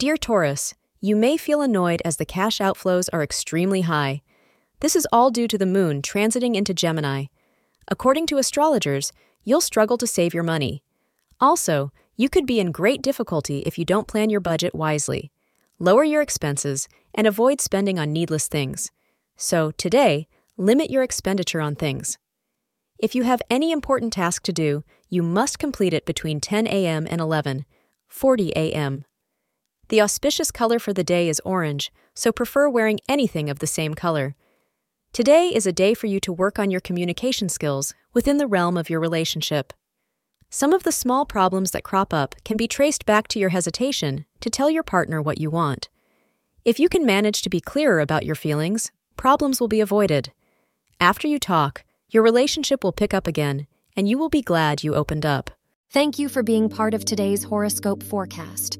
Dear Taurus, you may feel annoyed as the cash outflows are extremely high. This is all due to the moon transiting into Gemini. According to astrologers, you'll struggle to save your money. Also, you could be in great difficulty if you don't plan your budget wisely. Lower your expenses and avoid spending on needless things. So, today, limit your expenditure on things. If you have any important task to do, you must complete it between 10 a.m. and 11, 40 a.m. The auspicious color for the day is orange, so prefer wearing anything of the same color. Today is a day for you to work on your communication skills within the realm of your relationship. Some of the small problems that crop up can be traced back to your hesitation to tell your partner what you want. If you can manage to be clearer about your feelings, problems will be avoided. After you talk, your relationship will pick up again, and you will be glad you opened up. Thank you for being part of today's horoscope forecast.